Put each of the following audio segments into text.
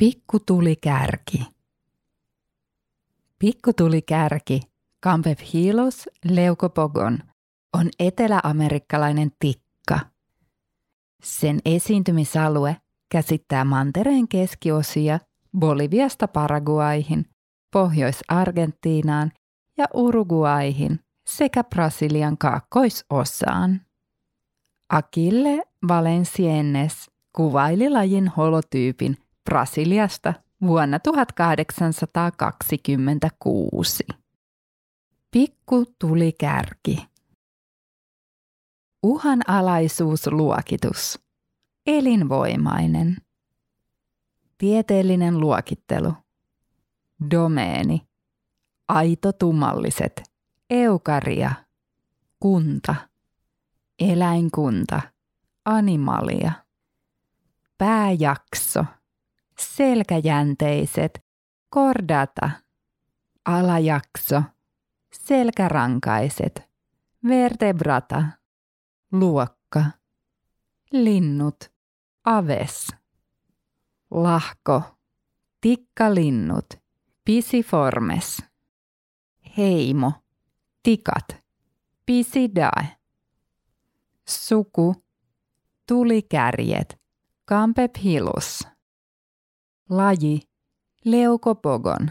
Pikkutulikärki. Pikkutulikärki Campephylos leucopogon on eteläamerikkalainen tikka. Sen esiintymisalue käsittää mantereen keskiosia Boliviasta Paraguaihin, Pohjois-Argentiinaan ja Uruguaihin sekä Brasilian kaakkoisosaan. Akille Valenciennes kuvaili lajin holotyypin Brasiliasta vuonna 1826. Pikku tuli kärki. Uhanalaisuusluokitus. Elinvoimainen. Tieteellinen luokittelu. Domeeni. Aito tummalliset. Eukaria. Kunta. Eläinkunta. Animalia. Pääjakso. Selkäjänteiset. Kordata. Alajakso. Selkärankaiset. Vertebrata. Luokka. Linnut. Aves. Lahko. Tikkalinnut. Pisiformes. Heimo. Tikat. Pisidae. Suku. Tulikärjet. Campephilus. Laji. Leukopogon.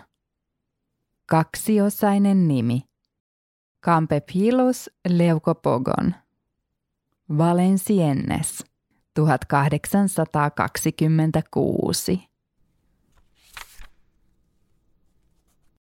Kaksiosainen nimi. Campephilus leukopogon. Valenciennes. 1826.